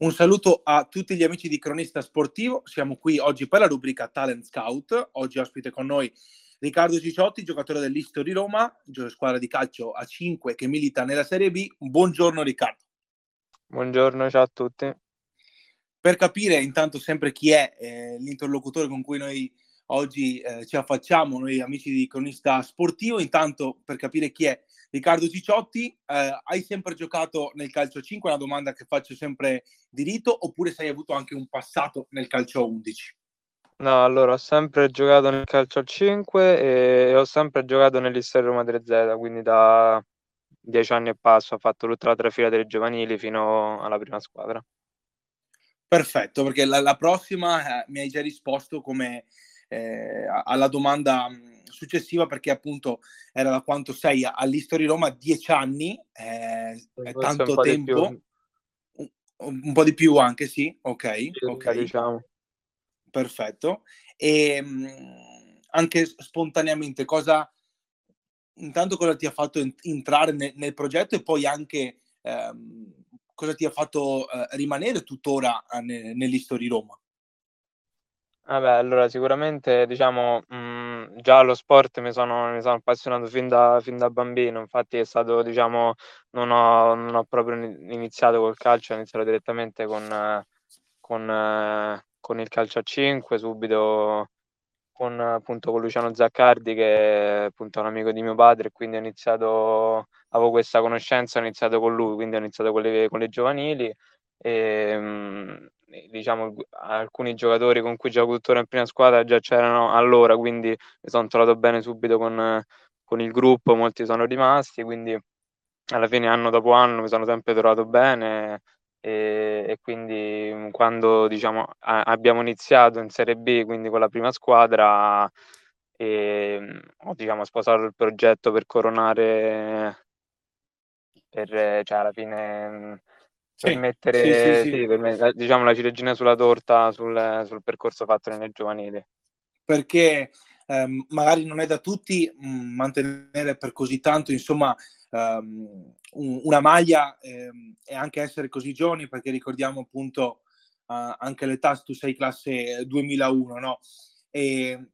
Un saluto a tutti gli amici di Cronista Sportivo. Siamo qui oggi per la rubrica Talent Scout. Oggi ospite con noi Riccardo Cicciotti, giocatore dell'Isto di Roma, squadra di calcio a 5 che milita nella Serie B. Buongiorno Riccardo. Buongiorno, ciao a tutti. Per capire intanto sempre chi è eh, l'interlocutore con cui noi oggi eh, ci affacciamo, noi amici di Cronista Sportivo, intanto per capire chi è Riccardo Cicciotti, eh, hai sempre giocato nel calcio 5? È una domanda che faccio sempre di rito, oppure se hai avuto anche un passato nel calcio 11? No, allora ho sempre giocato nel calcio 5 e ho sempre giocato nell'Istoria Roma 3Z, quindi da dieci anni e passo ho fatto tutta la trafila delle giovanili fino alla prima squadra. Perfetto, perché la, la prossima eh, mi hai già risposto come eh, alla domanda successiva perché appunto era da quanto sei all'History Roma, dieci anni, eh, è tanto tempo, un, un, po' di più anche, sì, ok, sì, ok. Diciamo. Perfetto. E mh, anche spontaneamente, cosa, intanto cosa ti ha fatto entrare nel, nel progetto e poi anche ehm, cosa ti ha fatto eh, rimanere tuttora eh, nell'History Roma? Vabbè, allora sicuramente diciamo mh, mhmm, già allo sport mi sono, mi sono appassionato fin da, fin da bambino, infatti è stato diciamo non ho, non ho proprio iniziato col calcio, ho iniziato direttamente con, con, con il calcio a 5, subito con appunto con Luciano Zaccardi che è appunto un amico di mio padre, quindi ho iniziato, avevo questa conoscenza, ho iniziato con lui, quindi ho iniziato con le, con le giovanili e mh, diciamo, alcuni giocatori con cui gioco tuttora in prima squadra già c'erano allora, quindi mi sono trovato bene subito con, con il gruppo, molti sono rimasti, quindi alla fine anno dopo anno mi sono sempre trovato bene e, e quindi quando diciamo, a, abbiamo iniziato in Serie B, quindi con la prima squadra, e, ho diciamo, sposato il progetto per coronare, per, cioè alla fine per mettere sì, sì, sì. Per diciamo, la ciliegina sulla torta sul, sul, percorso fatto nelle giovanili. Perché ehm, magari non è da tutti mh, mm, mantenere per così tanto, insomma, um, un, una maglia ehm, e anche essere così giovani, perché ricordiamo appunto uh, anche l'età, tu sei classe 2001, no? E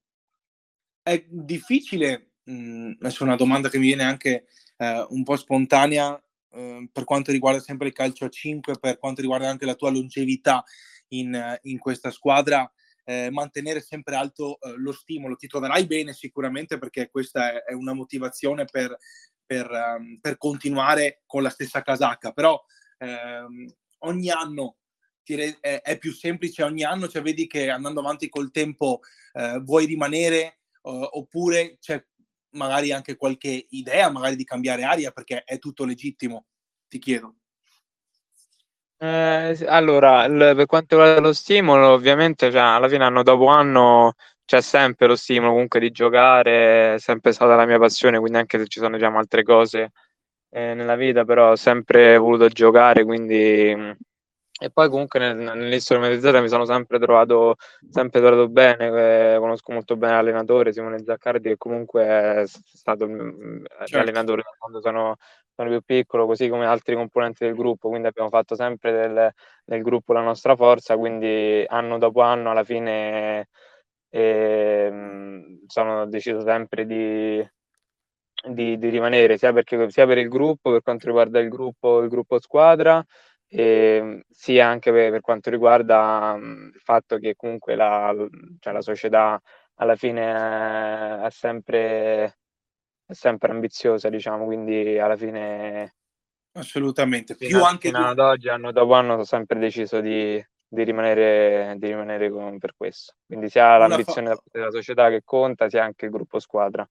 è difficile, mh, mm, adesso è una domanda che mi viene anche uh, un po' spontanea, Ehm, per quanto riguarda sempre il calcio a 5, per quanto riguarda anche la tua longevità in, in questa squadra, eh, mantenere sempre alto eh, lo stimolo. Ti troverai bene sicuramente perché questa è, è una motivazione per, per, um, per, continuare con la stessa casacca, però ehm, ogni anno re- è, è, più semplice, ogni anno cioè, vedi che andando avanti col tempo eh, vuoi rimanere oppure c'è magari anche qualche idea, magari di cambiare aria, perché è tutto legittimo, ti chiedo. Eh, allora, il, per quanto riguarda lo stimolo, ovviamente cioè, alla fine anno dopo anno c'è sempre lo stimolo comunque di giocare, è sempre stata la mia passione, quindi anche se ci sono diciamo, altre cose eh, nella vita, però ho sempre voluto giocare, quindi e poi comunque nel, nell'istrumentalizzata mi sono sempre trovato, sempre trovato bene, eh, conosco molto bene l'allenatore Simone Zaccardi che comunque è stato il mio certo. allenatore quando sono, sono, più piccolo, così come altri componenti del gruppo, quindi abbiamo fatto sempre del, del gruppo la nostra forza, quindi anno dopo anno alla fine eh, sono deciso sempre di, di, di rimanere, sia, perché, sia per il gruppo, per quanto riguarda il gruppo, il gruppo squadra, e ehm, sia anche per, per quanto riguarda um, il fatto che comunque la, cioè la società alla fine è, è, sempre, è sempre ambiziosa, diciamo, quindi alla fine assolutamente più anche fino ad oggi, anno dopo anno, ho sempre deciso di, di rimanere, di rimanere con, per questo. Quindi sia l'ambizione fa... della società che conta, sia anche il gruppo squadra.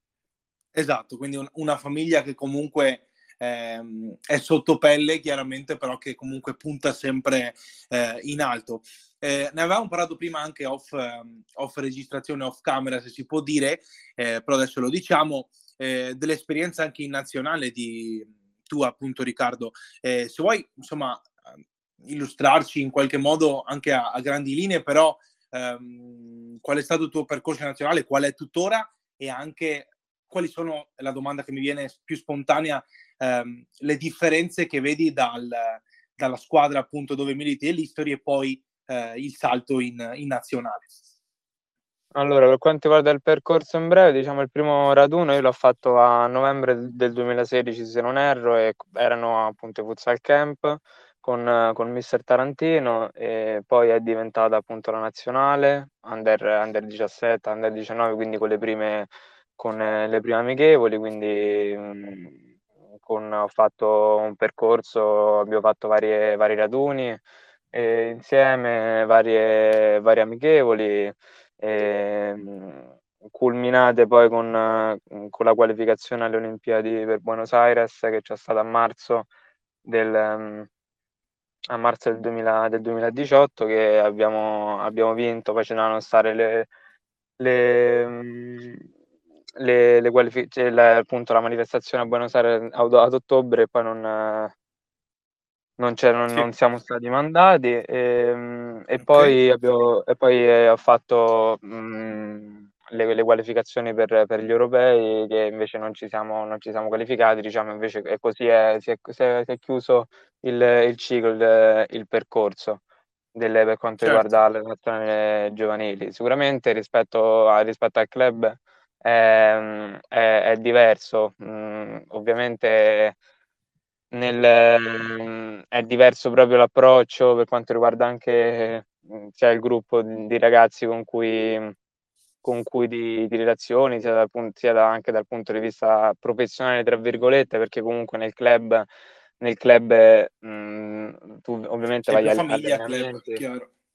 Esatto, quindi un, una famiglia che comunque ehm, è sotto pelle chiaramente, però che comunque punta sempre eh, in alto. Eh, ne avevamo parlato prima anche off, um, off, registrazione, off camera, se si può dire, eh, però adesso lo diciamo, eh, dell'esperienza anche in nazionale di tu appunto Riccardo. Eh, se vuoi, insomma, illustrarci in qualche modo anche a, a grandi linee, però ehm, qual è stato il tuo percorso nazionale, qual è tuttora e anche quali sono, la domanda che mi viene più spontanea, ehm, le differenze che vedi dal, dalla squadra appunto dove militi dell'History e poi eh, il salto in, in nazionale. Allora, per quanto riguarda il percorso in breve, diciamo il primo raduno io l'ho fatto a novembre del 2016, se non erro, e erano appunto i futsal camp con, con Mister Tarantino e poi è diventata appunto la nazionale, under, under 17, under 19, quindi con le prime, con le prime amichevoli, quindi mh, con, ho fatto un percorso, abbiamo fatto varie, vari raduni eh, insieme, varie, varie amichevoli, eh, culminate poi con, con, la qualificazione alle Olimpiadi per Buenos Aires che c'è stata a marzo del, a marzo del, 2000, del 2018 che abbiamo, abbiamo vinto, poi ce ne erano state le, le, le, le qualific- cioè la, appunto la manifestazione a Buenos Aires ad, ad ottobre e poi non, non, non, sì. non, siamo stati mandati e, ehm, e okay. poi, abbiamo, e poi eh, ho fatto mh, mm, le, le, qualificazioni per, per, gli europei che invece non ci siamo, non ci siamo qualificati, diciamo invece e così è, si, è, si, è, si, è, chiuso il, il ciclo, il, il percorso delle, per quanto certo. riguarda le nazionali giovanili. Sicuramente rispetto, a, rispetto al club è, è diverso, mm, ovviamente nel, è diverso proprio l'approccio per quanto riguarda anche sia il gruppo di ragazzi con cui con cui di, di relazioni, sia, dal, sia da, anche dal punto di vista professionale, tra virgolette, perché comunque nel club, nel club mh, tu ovviamente vai agli famiglia,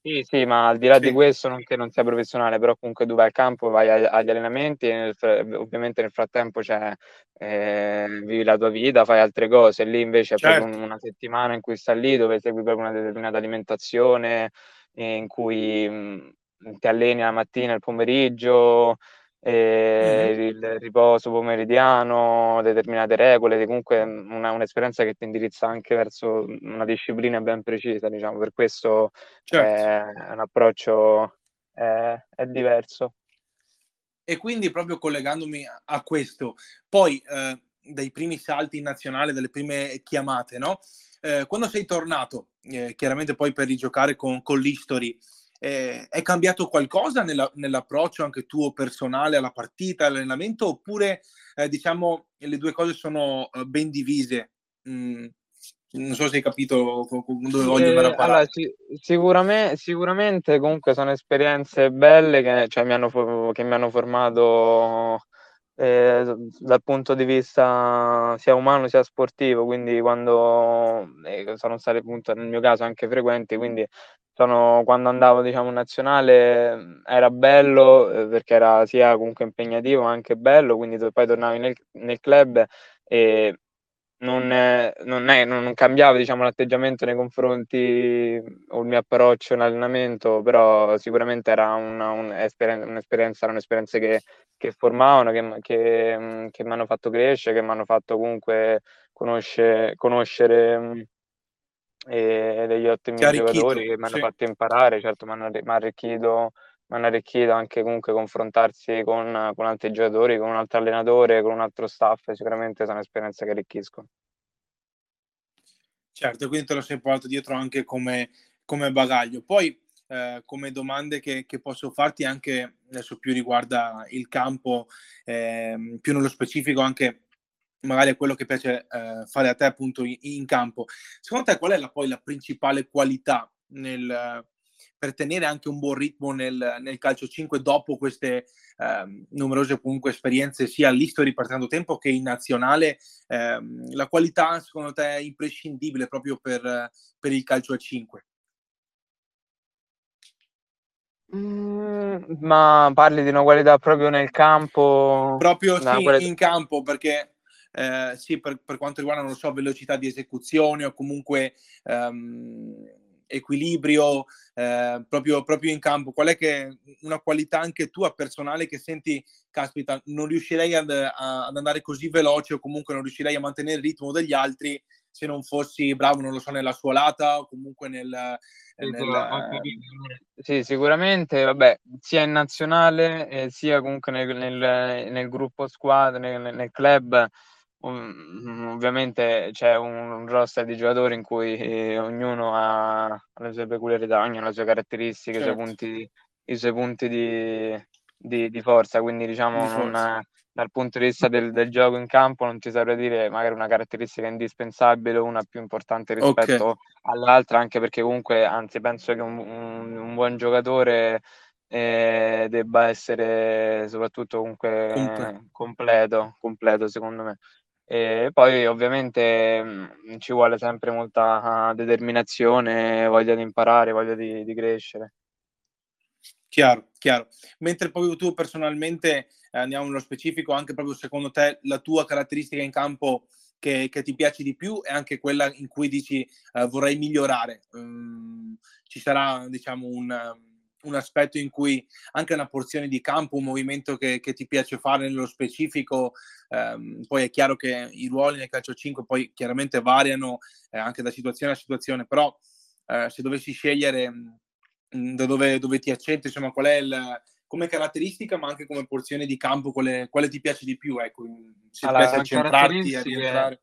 sì, sì, ma al di là sì. di questo, non che non sia professionale, però comunque tu vai al campo, vai agli allenamenti e nel, ovviamente nel frattempo c'è, eh, vivi la tua vita, fai altre cose. Lì invece è proprio certo. una settimana in cui stai lì dove segui proprio una determinata alimentazione, in cui mh, ti alleni la mattina e il pomeriggio, eh, il riposo pomeridiano, determinate regole, comunque una, un'esperienza che ti indirizza anche verso una disciplina ben precisa, diciamo, per questo certo. è un approccio è, è, diverso. E quindi proprio collegandomi a questo, poi eh, dai primi salti in nazionale, dalle prime chiamate, no? Eh, quando sei tornato, eh, chiaramente poi per rigiocare con, con l'History, eh, è cambiato qualcosa nella, nell'approccio anche tuo personale alla partita, all'allenamento, oppure eh, diciamo le due cose sono uh, ben divise? Mm, non so se hai capito dove voglio andare a parlare. Allora, sì, sicuramente, sicuramente comunque sono esperienze belle che, cioè, mi, hanno, che mi hanno formato eh, dal punto di vista sia umano sia sportivo, quindi quando eh, sono stati appunto nel mio caso anche frequenti, quindi sono, quando andavo diciamo nazionale era bello eh, perché era sia comunque impegnativo ma anche bello, quindi poi tornavi nel, nel club e non, non, è, non cambiava diciamo, l'atteggiamento nei confronti o il mio approccio in allenamento, però sicuramente era una, un'esperienza, un'esperienza, erano esperienze che, che formavano, che, che, che mi hanno fatto crescere, che mi hanno fatto comunque conoscere, conoscere e degli ottimi giocatori che mi hanno sì. fatto imparare, certo mi hanno, arricchito, arricchito anche comunque confrontarsi con, con, altri giocatori, con un altro allenatore, con un altro staff, sicuramente sono esperienze che arricchiscono. Certo, quindi te lo sei portato dietro anche come, come bagaglio. Poi eh, come domande che, che, posso farti anche adesso più riguarda il campo, eh, più nello specifico anche magari è quello che piace eh, fare a te appunto in, in, campo. Secondo te qual è la, poi la principale qualità nel, per tenere anche un buon ritmo nel, nel calcio 5 dopo queste eh, numerose comunque esperienze sia all'History per tanto tempo che in nazionale? Eh, la qualità secondo te è imprescindibile proprio per, per il calcio a 5? Mm, ma parli di una qualità proprio nel campo? Proprio sì, qualità... in campo, perché eh, sì, per, per, quanto riguarda, non so, velocità di esecuzione o comunque um, equilibrio eh, proprio, proprio, in campo. Qual è che una qualità anche tua personale che senti, caspita, non riuscirei ad, a, ad andare così veloce o comunque non riuscirei a mantenere il ritmo degli altri se non fossi bravo, non lo so, nella sua lata o comunque nel... nel... Sì, sicuramente, vabbè, sia in nazionale eh, sia comunque nel, nel, nel gruppo squadra, nel, nel club ovviamente c'è un, roster di giocatori in cui eh, ognuno ha le sue peculiarità, ognuno ha le sue caratteristiche, certo. i suoi certo. punti, i suoi punti di, di, di forza, quindi diciamo di forza. Non, dal punto di vista del, del, gioco in campo non ti saprei dire magari una caratteristica indispensabile o una più importante rispetto okay. all'altra, anche perché comunque, anzi penso che un, un, un buon giocatore eh, debba essere soprattutto comunque Comple- completo, completo secondo me. E poi ovviamente mm, ci vuole sempre molta determinazione, voglia di imparare, voglia di, di crescere. Chiaro, chiaro. Mentre proprio tu personalmente, eh, andiamo nello specifico, anche proprio secondo te la tua caratteristica in campo che, che ti piace di più è anche quella in cui dici eh, vorrei migliorare. Um, ci sarà, diciamo, un un aspetto in cui anche una porzione di campo, un movimento che, che ti piace fare nello specifico, ehm, poi è chiaro che i ruoli nel calcio 5 poi chiaramente variano eh, anche da situazione a situazione, però eh, se dovessi scegliere mh, mm, da dove, dove, ti accenti, insomma qual è il, come caratteristica ma anche come porzione di campo, quale, quale ti piace di più, ecco, se allora, piace centrarti a rientrare.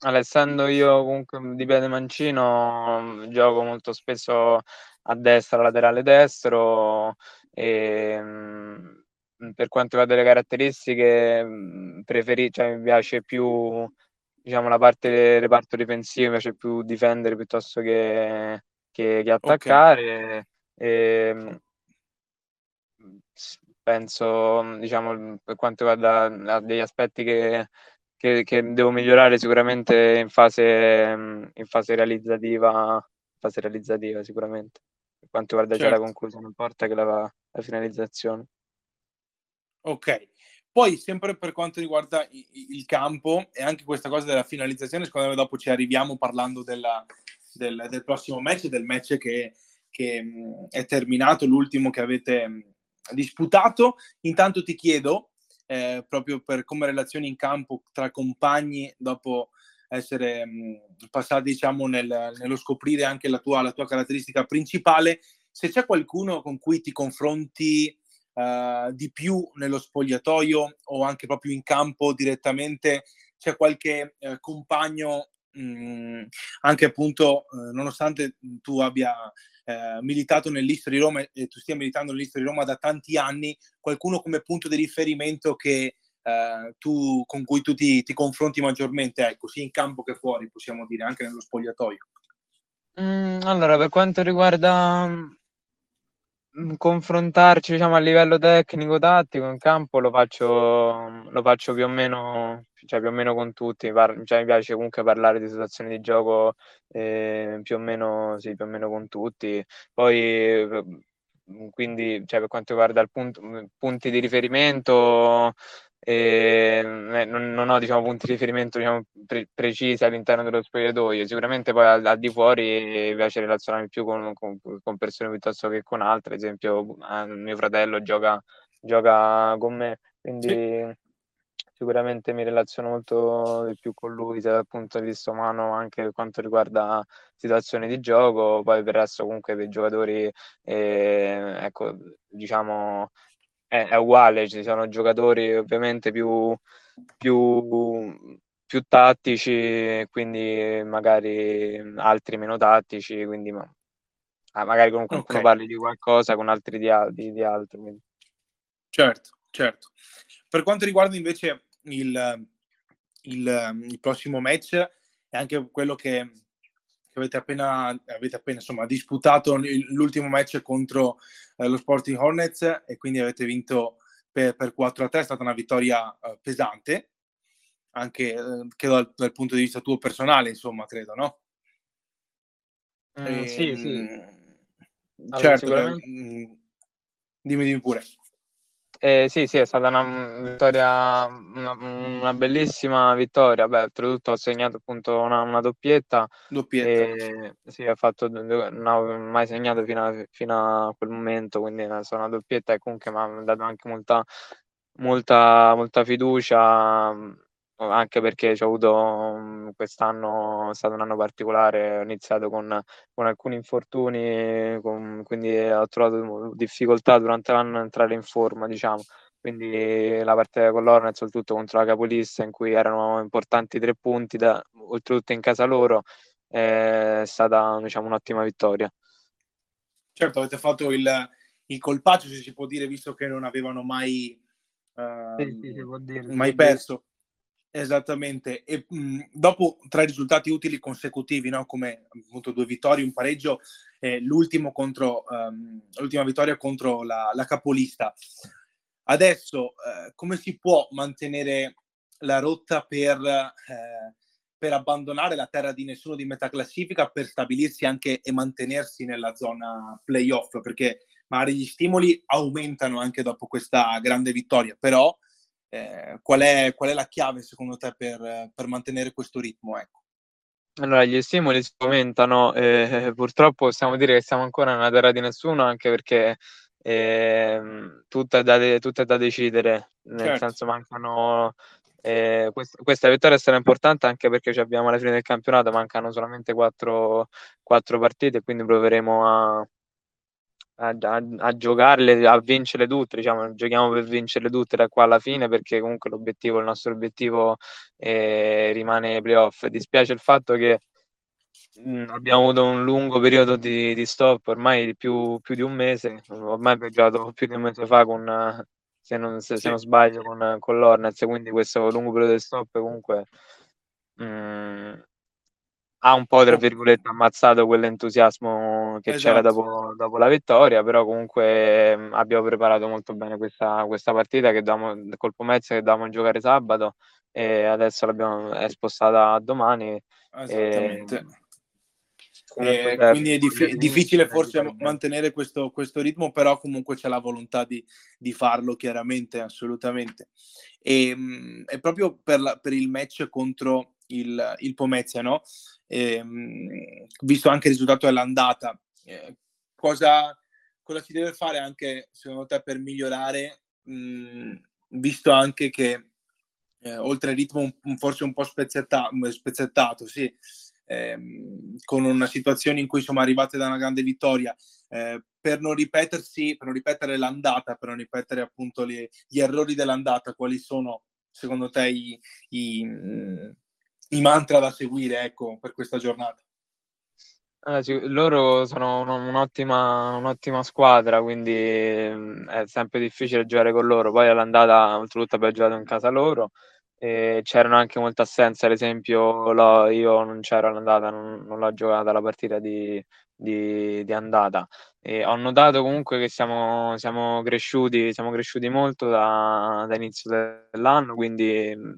Allora, essendo io comunque di piede mancino, gioco molto spesso a destra, laterale destro. E, mh, per quanto riguarda le caratteristiche, preferi- cioè, mi piace più diciamo, la parte del reparto difensivo, mi piace più difendere piuttosto che, che, che attaccare. Okay. E, penso, diciamo, per quanto riguarda degli aspetti che, che, che, devo migliorare sicuramente in fase, in fase realizzativa, fase realizzativa sicuramente per quanto riguarda certo. già la certo. conclusione, non importa che la, la finalizzazione. Ok, poi sempre per quanto riguarda il, il campo e anche questa cosa della finalizzazione, secondo me dopo ci arriviamo parlando della, del, del, prossimo match, del match che, che è terminato, l'ultimo che avete disputato. Intanto ti chiedo, eh, proprio per come relazioni in campo tra compagni dopo essere mh, passati diciamo nel, nello scoprire anche la tua, la tua, caratteristica principale. Se c'è qualcuno con cui ti confronti uh, di più nello spogliatoio o anche proprio in campo direttamente c'è qualche uh, compagno mh, anche appunto uh, nonostante tu abbia militato nell'Istri Roma e tu stia militando nell'Istri Roma da tanti anni qualcuno come punto di riferimento che eh, tu, con cui tu ti, ti, confronti maggiormente, ecco, sia in campo che fuori, possiamo dire, anche nello spogliatoio? Mm, allora, per quanto riguarda mm, confrontarci diciamo, a livello tecnico-tattico in campo lo faccio, lo faccio più o meno cioè più o meno con tutti Par- cioè, mi piace comunque parlare di situazioni di gioco eh, più o meno sì, più o meno con tutti poi quindi cioè, per quanto riguarda il punto, punti di riferimento e eh, non, non, ho diciamo, punti di riferimento diciamo, pre- precisi all'interno dello spogliatoio. Sicuramente poi al, al di fuori mi piace relazionarmi più con, con, con, persone piuttosto che con altre. Ad esempio, eh, mio fratello gioca, gioca con me, quindi sì. sicuramente mi relaziono molto di più con lui sia dal punto di vista umano anche per quanto riguarda situazioni di gioco. Poi per il resto comunque dei giocatori, eh, ecco, diciamo è, è uguale, ci sono giocatori ovviamente più, più, più tattici, quindi magari altri meno tattici, quindi ma, ah, magari con qualcuno okay. parli di qualcosa, con altri di, di, di altro. Quindi. Certo, certo. Per quanto riguarda invece il, il, il prossimo match, è anche quello che avete appena, avete appena insomma, disputato l'ultimo match contro eh, lo Sporting Hornets e quindi avete vinto per, per 4 a 3, è stata una vittoria eh, pesante, anche eh, dal, dal, punto di vista tuo personale, insomma, credo, no? Mm, e, ehm, sì, sì. Allora, certo. Mm, dimmi, dimmi pure. Eh, sì, sì, è stata una vittoria, una, una bellissima vittoria. Beh, oltretutto ho segnato appunto una, una doppietta. Doppietta. E, sì, ho fatto, non avevo mai segnato fino a, fino a quel momento, quindi è stata una doppietta e comunque mi ha dato anche molta, molta, molta fiducia anche perché c'ho avuto mhmm, quest'anno è stato un anno particolare, ho iniziato con, con alcuni infortuni, con, quindi ho trovato difficoltà durante l'anno a entrare in forma, diciamo. quindi la partita con l'Hornets, soprattutto contro la capolista, in cui erano importanti tre punti, da, oltretutto in casa loro, è stata diciamo, un'ottima vittoria. Certo, avete fatto il, il colpaccio, se si può dire, visto che non avevano mai, uh, sì, sì, dire, mai perso. Esattamente, e mh, dopo tre risultati utili consecutivi, no? come appunto due vittorie, un pareggio, eh, l'ultimo contro, um, l'ultima vittoria contro la, la capolista. Adesso eh, come si può mantenere la rotta per, eh, per, abbandonare la terra di nessuno di metà classifica per stabilirsi anche e mantenersi nella zona playoff? Perché magari gli stimoli aumentano anche dopo questa grande vittoria, però eh, qual, è, qual, è, la chiave secondo te per, per mantenere questo ritmo? Ecco. Allora, gli stimoli si aumentano e purtroppo possiamo dire che siamo ancora nella terra di nessuno, anche perché eh, tutto, è da, tutto, è da, decidere, nel certo. senso mancano... Eh, quest- questa vittoria sarà importante anche perché abbiamo alla fine del campionato, mancano solamente quattro, quattro partite, quindi proveremo a, a, a, a, giocarle, a vincere tutte, diciamo, giochiamo per vincere tutte da qua alla fine perché comunque l'obiettivo, il nostro obiettivo eh, rimane playoff. Dispiace il fatto che mh, mm, abbiamo avuto un lungo periodo di, di stop, ormai più, più, di un mese, ormai abbiamo giocato più di un mese fa con, se non, se, se non sbaglio, con, con l'Hornets, quindi questo lungo periodo di stop comunque... Mh, mm, ha un po' tra virgolette ammazzato quell'entusiasmo che esatto. c'era dopo, dopo, la vittoria, però comunque mh, abbiamo preparato molto bene questa, questa partita che davamo, colpo mezzo che dovevamo giocare sabato e adesso l'abbiamo è spostata a domani. Esattamente. E... Eh, quindi è dif- difficile forse mantenere questo, questo, ritmo, però comunque c'è la volontà di, di farlo chiaramente, assolutamente. E, è proprio per, la, per il match contro il, il Pomezia, no? Ehm, visto anche il risultato dell'andata, eh, cosa, cosa, si deve fare anche secondo te per migliorare, mh, visto anche che eh, oltre al ritmo un, forse un po' spezzettato, spezzettato sì, ehm, con una situazione in cui insomma arrivate da una grande vittoria, eh, per non ripetersi, per non ripetere l'andata, per non ripetere appunto le, gli errori dell'andata, quali sono secondo te i, i, i mantra da seguire ecco, per questa giornata? Sì, loro sono un'ottima, un'ottima, squadra, quindi mm, è sempre difficile giocare con loro. Poi all'andata, oltretutto, abbiamo giocato in casa loro e c'erano anche molte assenze. Ad esempio, io non c'ero all'andata, non, non l'ho giocata la partita di, di, di andata. E ho notato comunque che siamo, siamo, cresciuti, siamo cresciuti molto da, da inizio dell'anno, quindi mm,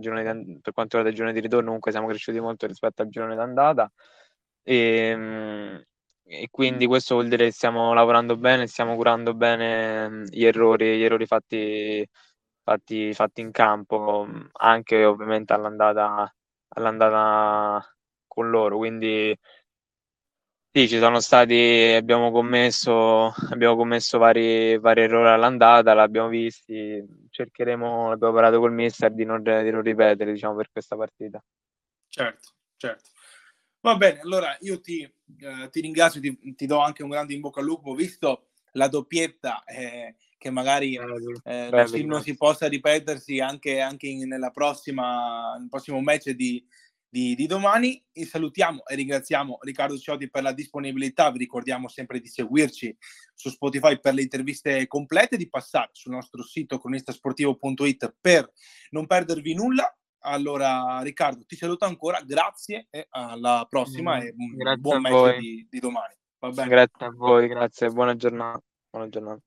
per, quanto riguarda il giorno di ritorno comunque siamo cresciuti molto rispetto al giorno d'andata. E, mm, e quindi questo vuol dire che stiamo lavorando bene, stiamo curando bene mm, gli errori, gli errori fatti, fatti, fatti in campo, anche ovviamente all'andata, all'andata con loro, quindi sì, ci sono stati, abbiamo commesso, abbiamo commesso vari, vari errori all'andata, l'abbiamo visti, cercheremo, abbiamo parlato col mister di non, di non ripetere, diciamo, per questa partita. Certo, certo. Va bene, allora io ti, eh, ti ringrazio, ti, ti, do anche un grande in bocca al lupo, visto la doppietta eh, che magari eh, non, si, non, si, possa ripetersi anche, anche in, nella prossima, nel prossimo match di, di, di domani. Vi salutiamo e ringraziamo Riccardo Ciotti per la disponibilità. Vi ricordiamo sempre di seguirci su Spotify per le interviste complete, di passare sul nostro sito cronistasportivo.it per non perdervi nulla. Allora, Riccardo, ti saluto ancora, grazie e alla prossima mm, e buon match di, di domani. Grazie a voi, grazie, buona giornata. Buona giornata.